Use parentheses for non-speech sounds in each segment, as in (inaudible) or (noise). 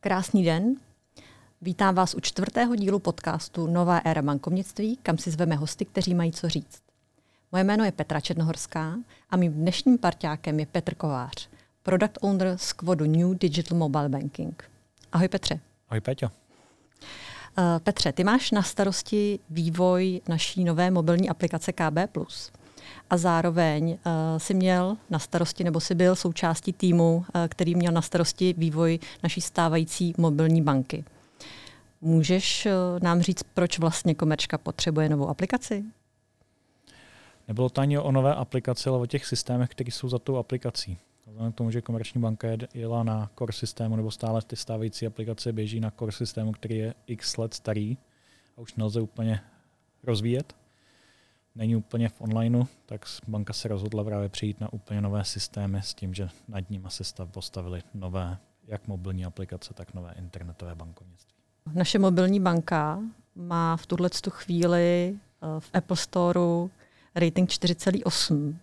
Krásný den. Vítám vás u čtvrtého dílu podcastu Nová éra bankovnictví, kam si zveme hosty, kteří mají co říct. Moje jméno je Petra Černohorská a mým dnešním parťákem je Petr Kovář, product owner z Kvodu New Digital Mobile Banking. Ahoj Petře. Ahoj Peťo. Uh, Petře, ty máš na starosti vývoj naší nové mobilní aplikace KB+. A zároveň uh, si měl na starosti, nebo si byl součástí týmu, uh, který měl na starosti vývoj naší stávající mobilní banky. Můžeš uh, nám říct, proč vlastně Komerčka potřebuje novou aplikaci? Nebylo to ani o nové aplikaci, ale o těch systémech, které jsou za tou aplikací. Vzhledem k tomu, že komerční banka jela na core systému, nebo stále ty stávající aplikace běží na core systému, který je x let starý a už nelze úplně rozvíjet, není úplně v onlineu, tak banka se rozhodla právě přijít na úplně nové systémy s tím, že nad nimi se stav postavili nové jak mobilní aplikace, tak nové internetové bankovnictví. Naše mobilní banka má v tuhle chvíli eh, v Apple Storeu rating 4,8.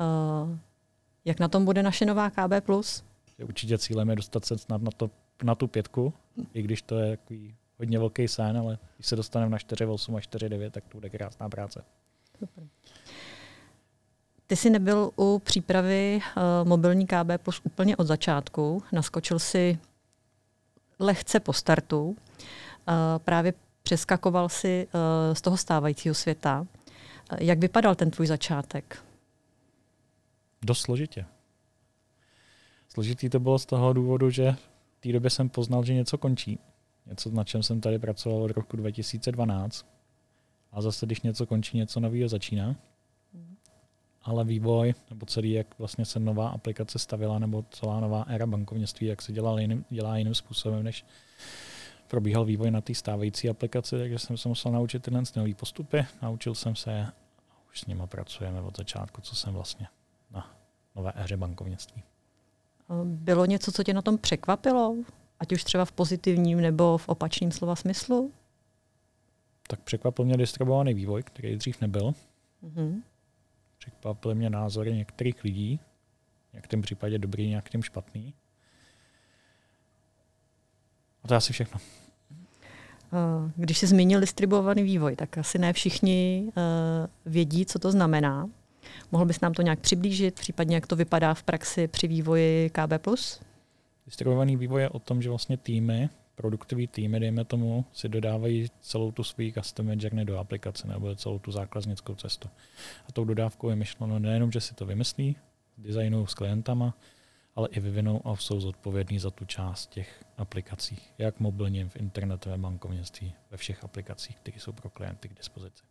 Uh, jak na tom bude naše nová KB+. Určitě cílem je dostat se snad na, to, na tu pětku, i když to je takový hodně velký sen, ale když se dostaneme na 4,8 a 4,9, tak to bude krásná práce. Super. Ty jsi nebyl u přípravy uh, mobilní KB Plus úplně od začátku. Naskočil si lehce po startu. Uh, právě přeskakoval si uh, z toho stávajícího světa. Uh, jak vypadal ten tvůj začátek? dost složitě. Složitý to bylo z toho důvodu, že v té době jsem poznal, že něco končí. Něco, na čem jsem tady pracoval od roku 2012. A zase, když něco končí, něco nového začíná. Ale vývoj, nebo celý, jak vlastně se nová aplikace stavila, nebo celá nová éra bankovnictví, jak se dělá jiným, dělá jiným způsobem, než probíhal vývoj na té stávající aplikaci, takže jsem se musel naučit tyhle nové postupy. Naučil jsem se a už s nimi pracujeme od začátku, co jsem vlastně na nové éře bankovnictví. Bylo něco, co tě na tom překvapilo? Ať už třeba v pozitivním nebo v opačném slova smyslu? Tak překvapil mě distribuovaný vývoj, který dřív nebyl. Mm-hmm. Překvapily mě názory některých lidí, v tom případě dobrý, některým špatný. A to je asi všechno. Když jsi zmínil distribuovaný vývoj, tak asi ne všichni uh, vědí, co to znamená. Mohl bys nám to nějak přiblížit, případně jak to vypadá v praxi při vývoji KB+. Distribuovaný vývoj je o tom, že vlastně týmy, produktový týmy, dejme tomu, si dodávají celou tu svůj custom journey do aplikace nebo celou tu zákaznickou cestu. A tou dodávkou je myšleno nejenom, že si to vymyslí, designují s klientama, ale i vyvinou a jsou zodpovědní za tu část těch aplikací, jak mobilně, v internetovém bankovnictví, ve všech aplikacích, které jsou pro klienty k dispozici.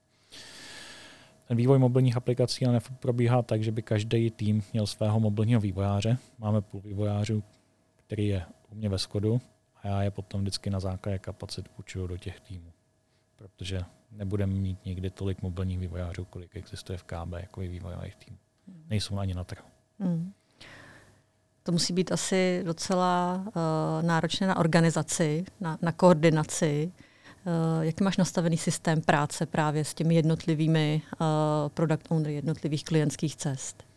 Ten vývoj mobilních aplikací ale probíhá tak, že by každý tým měl svého mobilního vývojáře. Máme půl vývojářů, který je u mě ve Skodu a já je potom vždycky na základě kapacit půjčuju do těch týmů. Protože nebudeme mít nikdy tolik mobilních vývojářů, kolik existuje v KB jako vývojových týmů. Hmm. Nejsou ani na trhu. Hmm. To musí být asi docela uh, náročné na organizaci, na, na koordinaci. Uh, jaký máš nastavený systém práce právě s těmi jednotlivými uh, product ownery jednotlivých klientských cest?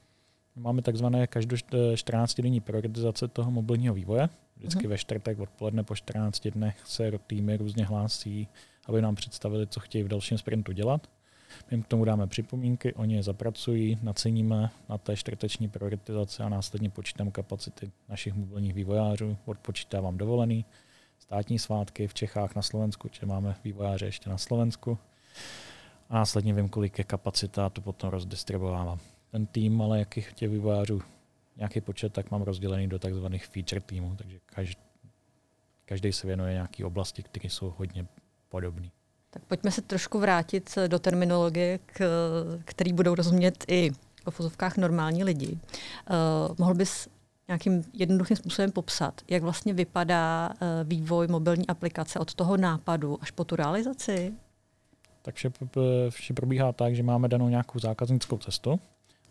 Máme takzvané každou 14 denní prioritizace toho mobilního vývoje. Vždycky uh-huh. ve čtvrtek odpoledne po 14 dnech se týmy různě hlásí, aby nám představili, co chtějí v dalším sprintu dělat. My k tomu dáme připomínky, oni je zapracují, naceníme na té čtvrteční prioritizaci a následně počítám kapacity našich mobilních vývojářů, odpočítávám dovolený, státní svátky v Čechách, na Slovensku, či máme vývojáře ještě na Slovensku. A následně vím, kolik je kapacita a to potom rozdistribuovám. Ten tým, ale jakých těch vývojářů nějaký počet, tak mám rozdělený do takzvaných feature týmů, takže každý, každý se věnuje nějaké oblasti, které jsou hodně podobné. Tak pojďme se trošku vrátit do terminologie, k, který budou rozumět i v fuzovkách normální lidi. Uh, mohl bys nějakým jednoduchým způsobem popsat, jak vlastně vypadá uh, vývoj mobilní aplikace od toho nápadu až po tu realizaci? Tak vše, vše probíhá tak, že máme danou nějakou zákaznickou cestu.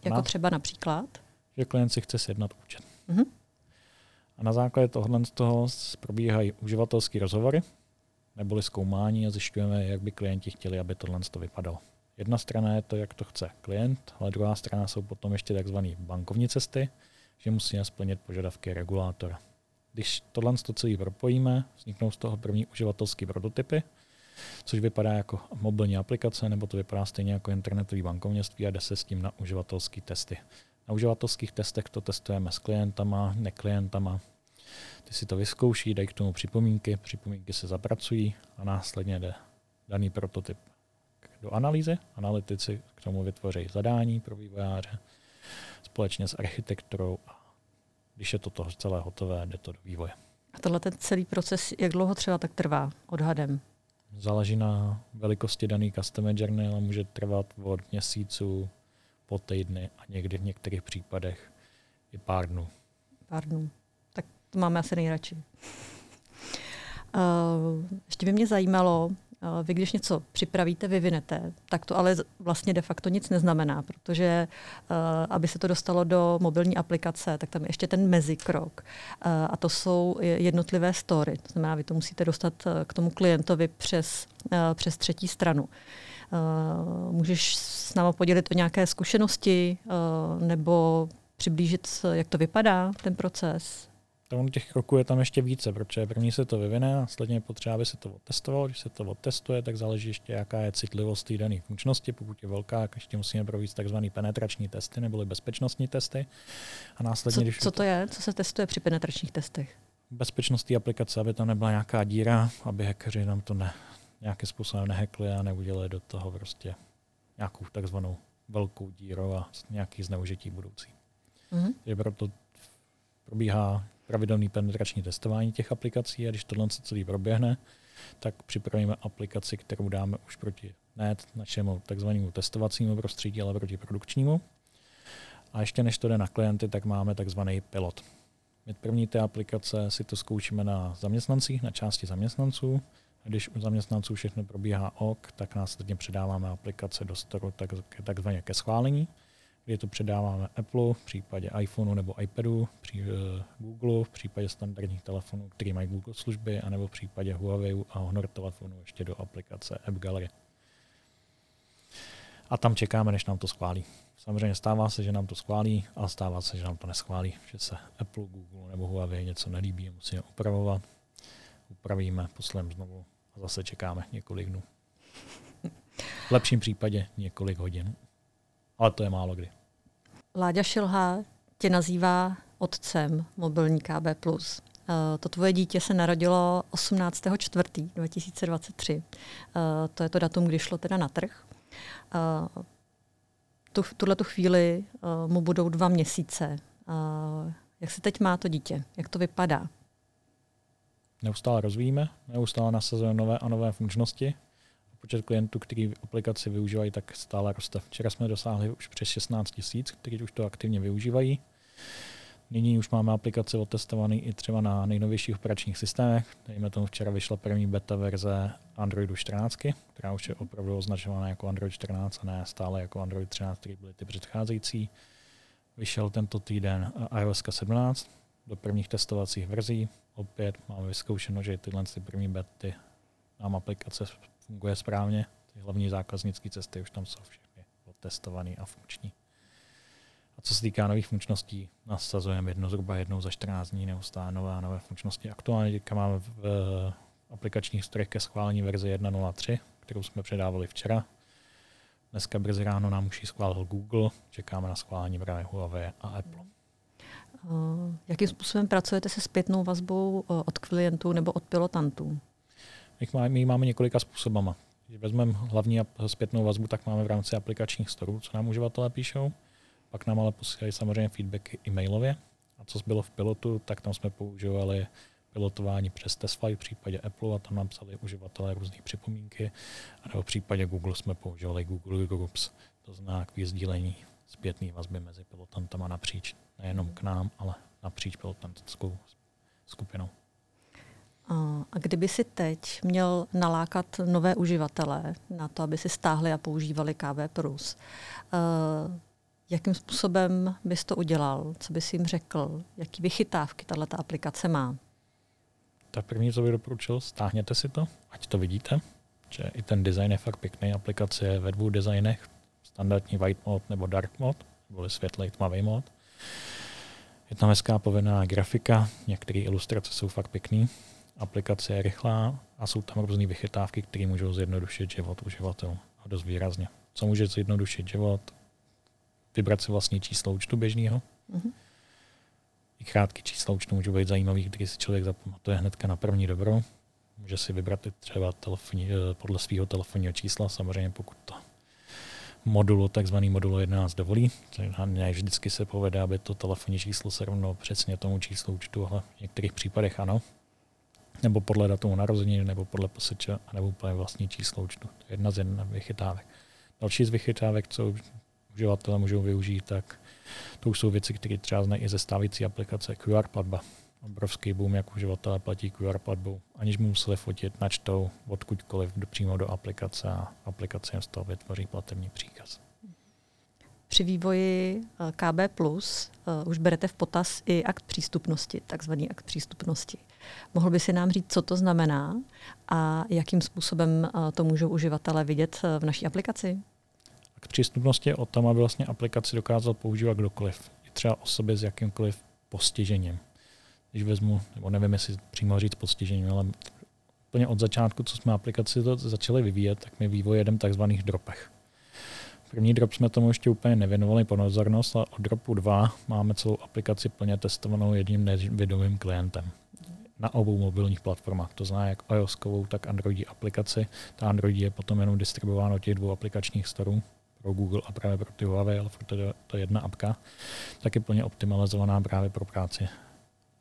Jako třeba například? Že klient si chce sjednat účet. Uh-huh. A na základě tohohle z toho probíhají uživatelské rozhovory, neboli zkoumání a zjišťujeme, jak by klienti chtěli, aby tohle to vypadalo. Jedna strana je to, jak to chce klient, ale druhá strana jsou potom ještě tzv. bankovní cesty, že musíme splnit požadavky regulátora. Když tohle to celý propojíme, vzniknou z toho první uživatelské prototypy, což vypadá jako mobilní aplikace, nebo to vypadá stejně jako internetový bankovnictví a jde se s tím na uživatelské testy. Na uživatelských testech to testujeme s klientama, neklientama. Ty si to vyzkouší, dají k tomu připomínky, připomínky se zapracují a následně jde daný prototyp do analýzy. Analytici k tomu vytvoří zadání pro vývojáře společně s architekturou a když je to toho celé hotové, jde to do vývoje. A tohle ten celý proces, jak dlouho třeba tak trvá odhadem? Záleží na velikosti daný customer journey, ale může trvat od měsíců po týdny a někdy v některých případech i pár dnů. Pár dnů. Tak to máme asi nejradši. Uh, (laughs) ještě by mě zajímalo, vy, když něco připravíte, vyvinete, tak to ale vlastně de facto nic neznamená, protože eh, aby se to dostalo do mobilní aplikace, tak tam je ještě ten mezikrok. Eh, a to jsou jednotlivé story. To znamená, vy to musíte dostat eh, k tomu klientovi přes, přes třetí stranu. Můžeš s námi podělit o nějaké zkušenosti nebo přiblížit, jak to vypadá, ten proces? Tam těch kroků je tam ještě více, protože první se to vyvine, následně je potřeba, aby se to otestovalo. Když se to otestuje, tak záleží ještě, jaká je citlivost té dané funkčnosti. Pokud je velká, tak ještě musíme provést tzv. penetrační testy nebo bezpečnostní testy. A následně, co, když co to je? Co se testuje při penetračních testech? Bezpečnost té aplikace, aby tam nebyla nějaká díra, aby hackeři nám to ne, nějakým způsobem nehekli a neudělali do toho prostě nějakou takzvanou velkou díru a nějaký zneužití budoucí. Mm-hmm. Takže proto probíhá pravidelný penetrační testování těch aplikací a když tohle celý proběhne, tak připravíme aplikaci, kterou dáme už proti ne našemu takzvanému testovacímu prostředí, ale proti produkčnímu. A ještě než to jde na klienty, tak máme takzvaný pilot. My první té aplikace si to zkoušíme na zaměstnancích, na části zaměstnanců. A když u zaměstnanců všechno probíhá OK, tak následně předáváme aplikace do storu tak, takzvaně ke schválení kdy to předáváme Apple, v případě iPhoneu nebo iPadu, při uh, Google, v případě standardních telefonů, který mají Google služby, anebo v případě Huawei a Honor telefonu ještě do aplikace App Gallery. A tam čekáme, než nám to schválí. Samozřejmě stává se, že nám to schválí, ale stává se, že nám to neschválí, že se Apple, Google nebo Huawei něco nelíbí, musíme opravovat. Upravíme, poslem znovu a zase čekáme několik dnů. V lepším případě několik hodin ale to je málo kdy. Láďa Šilha tě nazývá otcem mobilní KB+. Uh, to tvoje dítě se narodilo 18.4.2023. Uh, to je to datum, kdy šlo teda na trh. Tu, tuhle tu chvíli mu budou dva měsíce. Jak se teď má to dítě? Jak to vypadá? Neustále rozvíjíme, neustále nasazujeme nové a nové funkčnosti počet klientů, kteří aplikaci využívají, tak stále roste. Včera jsme dosáhli už přes 16 tisíc, kteří už to aktivně využívají. Nyní už máme aplikaci otestovaný i třeba na nejnovějších operačních systémech. Dejme tomu včera vyšla první beta verze Androidu 14, která už je opravdu označována jako Android 14 a ne stále jako Android 13, který byly ty předcházející. Vyšel tento týden iOS 17 do prvních testovacích verzí. Opět máme vyzkoušeno, že tyhle ty první bety nám aplikace funguje správně. Ty hlavní zákaznické cesty už tam jsou všechny otestované a funkční. A co se týká nových funkčností, nasazujeme jedno zhruba jednou za 14 dní neustále nové nové funkčnosti. Aktuálně teďka máme v aplikačních strojích ke schválení verze 1.03, kterou jsme předávali včera. Dneska brzy ráno nám už ji schválil Google, čekáme na schválení právě Huawei a Apple. Uh, jakým způsobem pracujete se zpětnou vazbou uh, od klientů nebo od pilotantů? My máme několika způsobama. Když vezmeme hlavní zpětnou vazbu, tak máme v rámci aplikačních storů, co nám uživatelé píšou. Pak nám ale posílají samozřejmě feedbacky e-mailově. A co bylo v pilotu, tak tam jsme používali pilotování přes TestFly v případě Apple a tam nám psali uživatelé různé připomínky. A nebo v případě Google jsme používali Google Groups, to znamená k vyzdílení zpětné vazby mezi pilotantama napříč, nejenom k nám, ale napříč pilotantskou skupinou. A kdyby si teď měl nalákat nové uživatele na to, aby si stáhli a používali KV+, uh, jakým způsobem bys to udělal? Co bys jim řekl? Jaký vychytávky tato aplikace má? Tak první, co bych doporučil, stáhněte si to, ať to vidíte, že i ten design je fakt pěkný. Aplikace je ve dvou designech, standardní white mode nebo dark mode, nebo světlej tmavý mod. Je tam hezká povedená grafika, některé ilustrace jsou fakt pěkný, aplikace je rychlá a jsou tam různé vychytávky, které můžou zjednodušit život uživatelů a dost výrazně. Co může zjednodušit život? Vybrat si vlastní číslo účtu běžného. Mm-hmm. I krátké čísla účtu můžou být zajímavý, když si člověk zapamatuje hnedka na první dobro. Může si vybrat i třeba telefonní, eh, podle svého telefonního čísla, samozřejmě pokud to modulu, takzvaný modulu 11 dovolí. Ne vždycky se povede, aby to telefonní číslo se rovnalo přesně tomu číslu účtu, ale v některých případech ano. Nebo podle datumu narození, nebo podle poseča, nebo úplně vlastní číslo účtu. Jedna z jedna vychytávek. Další z vychytávek, co uživatelé můžou využít, tak to už jsou věci, které třeba znají i ze stávající aplikace QR platba. Obrovský boom, jak uživatelé platí QR platbou, aniž by museli fotit, načtou odkudkoliv do, přímo do aplikace a aplikace jim z toho vytvoří platební příkaz. Při vývoji eh, KB Plus uh, už berete v potaz i akt přístupnosti, takzvaný akt přístupnosti. Mohl by si nám říct, co to znamená a jakým způsobem uh, to můžou uživatelé vidět v naší aplikaci? Akt přístupnosti je o tom, aby vlastně aplikaci dokázal používat kdokoliv, i třeba osoby s jakýmkoliv postižením. Když vezmu, nebo nevím, jestli přímo říct postižením, ale úplně od začátku, co jsme aplikaci to začali vyvíjet, tak my vývoj jedem takzvaných dropech. První drop jsme tomu ještě úplně nevěnovali pozornost, ale od dropu 2 máme celou aplikaci plně testovanou jedním nevědomým klientem na obou mobilních platformách. To znamená jak ios tak Android aplikaci. Ta Android je potom jenom distribuována těch dvou aplikačních storů pro Google a právě pro ty Huawei, ale to je to jedna apka, tak je plně optimalizovaná právě pro práci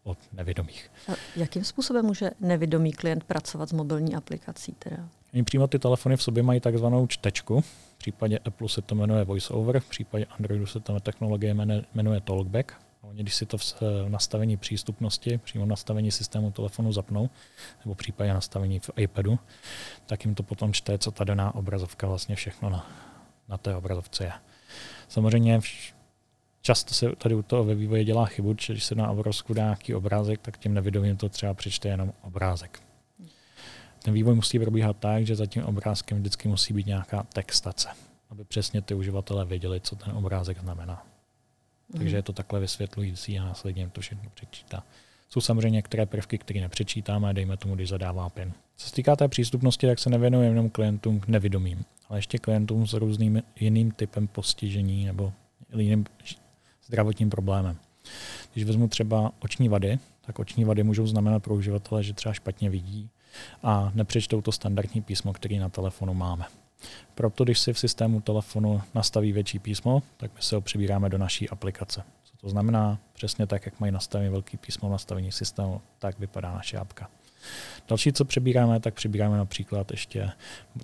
od nevědomých. A jakým způsobem může nevědomý klient pracovat s mobilní aplikací? Teda? Oni přímo ty telefony v sobě mají takzvanou čtečku. V případě Apple se to jmenuje VoiceOver, v případě Androidu se ta technologie jmenuje Talkback. Oni, když si to v nastavení přístupnosti, přímo nastavení systému telefonu zapnou, nebo v případě nastavení v iPadu, tak jim to potom čte, co ta daná obrazovka vlastně všechno na, na té obrazovce je. Samozřejmě často se tady u toho ve vývoji dělá chybu, že když se na obrazovku dá nějaký obrázek, tak tím nevědomým to třeba přečte jenom obrázek. Ten vývoj musí probíhat tak, že za tím obrázkem vždycky musí být nějaká textace, aby přesně ty uživatelé věděli, co ten obrázek znamená. Takže je to takhle vysvětlující a následně to všechno přečítá. Jsou samozřejmě některé prvky, které nepřečítáme, dejme tomu, když zadává PIN. Co se týká té přístupnosti, tak se nevěnuje jenom klientům nevidomým, ale ještě klientům s různým jiným typem postižení nebo jiným zdravotním problémem. Když vezmu třeba oční vady, tak oční vady můžou znamenat pro uživatele, že třeba špatně vidí a nepřečtou to standardní písmo, který na telefonu máme. Proto, když si v systému telefonu nastaví větší písmo, tak my se ho přibíráme do naší aplikace. Co to znamená? Přesně tak, jak mají nastavený velký písmo v nastavení systému, tak vypadá naše apka. Další, co přebíráme, tak přebíráme například ještě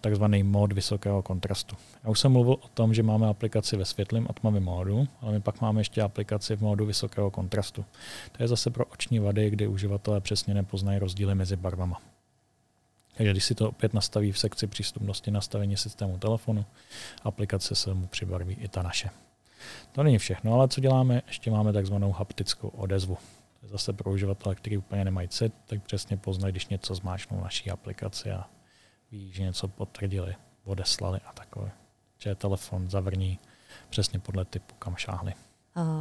takzvaný mód vysokého kontrastu. Já už jsem mluvil o tom, že máme aplikaci ve světlém a tmavém módu, ale my pak máme ještě aplikaci v módu vysokého kontrastu. To je zase pro oční vady, kdy uživatelé přesně nepoznají rozdíly mezi barvama. Takže když si to opět nastaví v sekci přístupnosti nastavení systému telefonu, aplikace se mu přibarví i ta naše. To není všechno, ale co děláme? Ještě máme takzvanou haptickou odezvu. To je zase pro uživatele, který úplně nemají cit, tak přesně poznají, když něco zmáčknou naší aplikaci a ví, že něco potvrdili, odeslali a takové. Že telefon zavrní přesně podle typu, kam šáhli.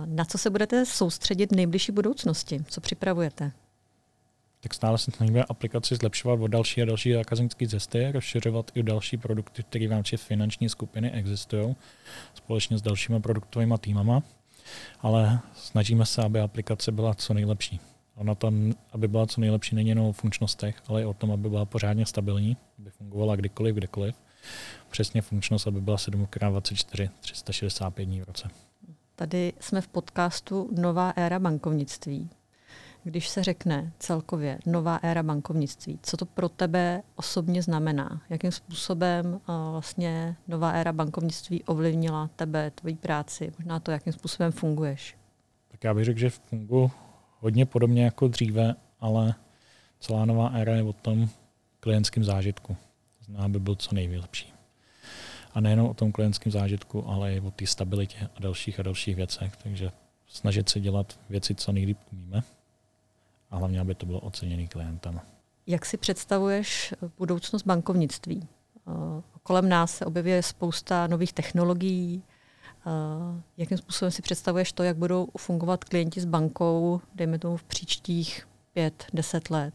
Na co se budete soustředit v nejbližší budoucnosti? Co připravujete? Tak stále se snažíme aplikaci zlepšovat o další a další zákaznické cesty, rozšiřovat i další produkty, které v rámci finanční skupiny existují, společně s dalšíma produktovými týmama, ale snažíme se, aby aplikace byla co nejlepší. Ona tam, aby byla co nejlepší, není jenom o funkčnostech, ale i o tom, aby byla pořádně stabilní, aby fungovala kdykoliv, kdekoliv. Přesně funkčnost, aby byla 7x24, 365 dní v roce. Tady jsme v podcastu Nová éra bankovnictví. Když se řekne celkově nová éra bankovnictví, co to pro tebe osobně znamená? Jakým způsobem uh, vlastně nová éra bankovnictví ovlivnila tebe, tvoji práci, možná to, jakým způsobem funguješ? Tak já bych řekl, že funguji hodně podobně jako dříve, ale celá nová éra je o tom klientském zážitku. Znamená, aby byl co nejlepší. A nejenom o tom klientském zážitku, ale i o té stabilitě a dalších a dalších věcech. Takže snažit se dělat věci, co nejlíp umíme a hlavně, aby to bylo oceněný klientem. Jak si představuješ budoucnost bankovnictví? Eh, kolem nás se objevuje spousta nových technologií, jakým způsobem si představuješ to, jak budou fungovat klienti s bankou, dejme tomu v příštích pět, deset let?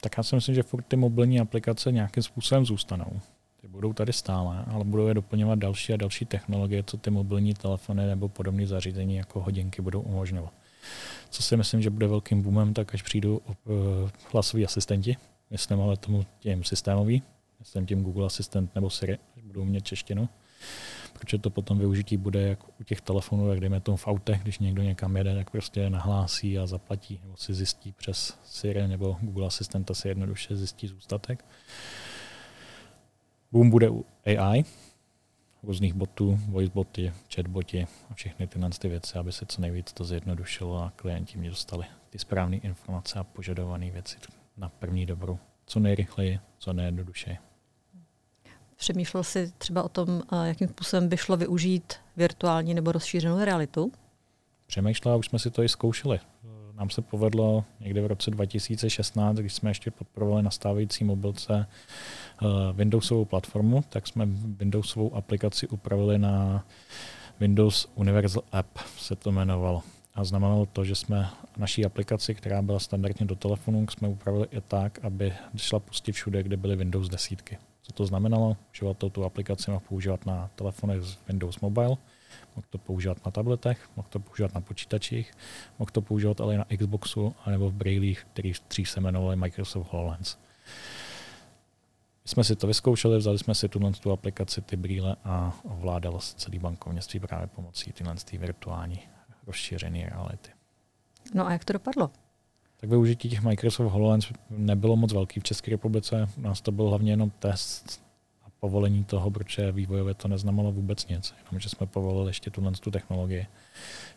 Tak já si myslím, že furt ty mobilní aplikace nějakým způsobem zůstanou. Ty budou tady stále, ale budou je doplňovat další a další technologie, co ty mobilní telefony nebo podobné zařízení jako hodinky budou umožňovat. Co si myslím, že bude velkým boomem, tak až přijdou uh, hlasoví asistenti, myslím ale tomu tím systémový, myslím tím Google Assistant nebo Siri, až budou mít češtinu, protože to potom využití bude jak u těch telefonů, jak dejme tomu v autech, když někdo někam jede, tak prostě nahlásí a zaplatí, nebo si zjistí přes Siri nebo Google Assistanta si jednoduše zjistí zůstatek. Boom bude u AI, různých botů, voice boty, chatboty a všechny tyhle ty věci, aby se co nejvíc to zjednodušilo a klienti mě dostali ty správné informace a požadované věci na první dobrou, co nejrychleji, co nejjednodušeji. Přemýšlel jsi třeba o tom, jakým způsobem by šlo využít virtuální nebo rozšířenou realitu? Přemýšlel a už jsme si to i zkoušeli. Nám se povedlo někdy v roce 2016, když jsme ještě podporovali nastávající mobilce eh, Windowsovou platformu, tak jsme Windowsovou aplikaci upravili na Windows Universal App, se to jmenovalo. A znamenalo to, že jsme naší aplikaci, která byla standardně do telefonu, jsme upravili i tak, aby šla pustit všude, kde byly Windows desítky. Co to znamenalo? Uživatel tu aplikaci mohl používat na telefonech z Windows Mobile, mohl to používat na tabletech, mohl to používat na počítačích, mohl to používat ale na Xboxu anebo v Braillích, který dřív se jmenovali Microsoft HoloLens. My jsme si to vyzkoušeli, vzali jsme si tuhle tu aplikaci, ty brýle a ovládalo se celý bankovnictví právě pomocí tyhle virtuální rozšířené reality. No a jak to dopadlo? tak využití těch Microsoft HoloLens nebylo moc velký v České republice. U nás to byl hlavně jenom test povolení toho, protože vývojově to neznamenalo vůbec nic, jenom že jsme povolili ještě tuhle tu technologii.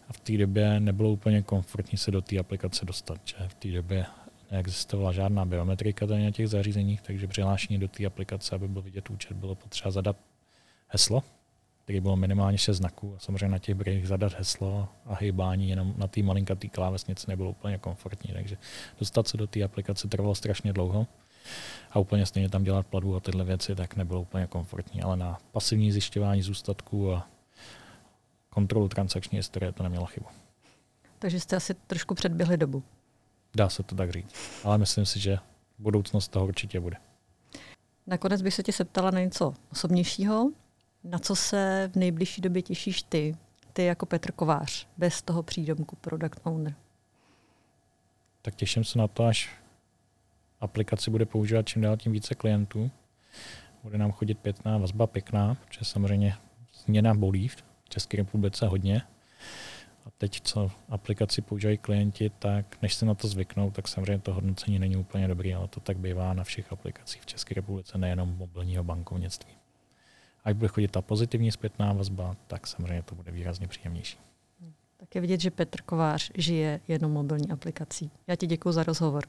A v té době nebylo úplně komfortní se do té aplikace dostat, že v té době neexistovala žádná biometrika na těch zařízeních, takže přihlášení do té aplikace, aby byl vidět účet, bylo potřeba zadat heslo, který bylo minimálně 6 znaků a samozřejmě na těch brýlích zadat heslo a hýbání jenom na té malinkatý klávesnici nebylo úplně komfortní, takže dostat se do té aplikace trvalo strašně dlouho a úplně stejně tam dělat platbu a tyhle věci, tak nebylo úplně komfortní, ale na pasivní zjišťování zůstatků a kontrolu transakční historie to nemělo chybu. Takže jste asi trošku předběhli dobu. Dá se to tak říct, ale myslím si, že budoucnost toho určitě bude. Nakonec bych se tě septala na něco osobnějšího. Na co se v nejbližší době těšíš ty, ty jako Petr Kovář, bez toho přídomku Product Owner? Tak těším se na to, až aplikaci bude používat čím dál tím více klientů. Bude nám chodit pěkná vazba, pěkná, protože samozřejmě změna bolí v České republice hodně. A teď, co aplikaci používají klienti, tak než se na to zvyknou, tak samozřejmě to hodnocení není úplně dobrý, ale to tak bývá na všech aplikacích v České republice, nejenom mobilního bankovnictví. A jak bude chodit ta pozitivní zpětná vazba, tak samozřejmě to bude výrazně příjemnější. Tak je vidět, že Petr Kovář žije jednou mobilní aplikací. Já ti děkuji za rozhovor.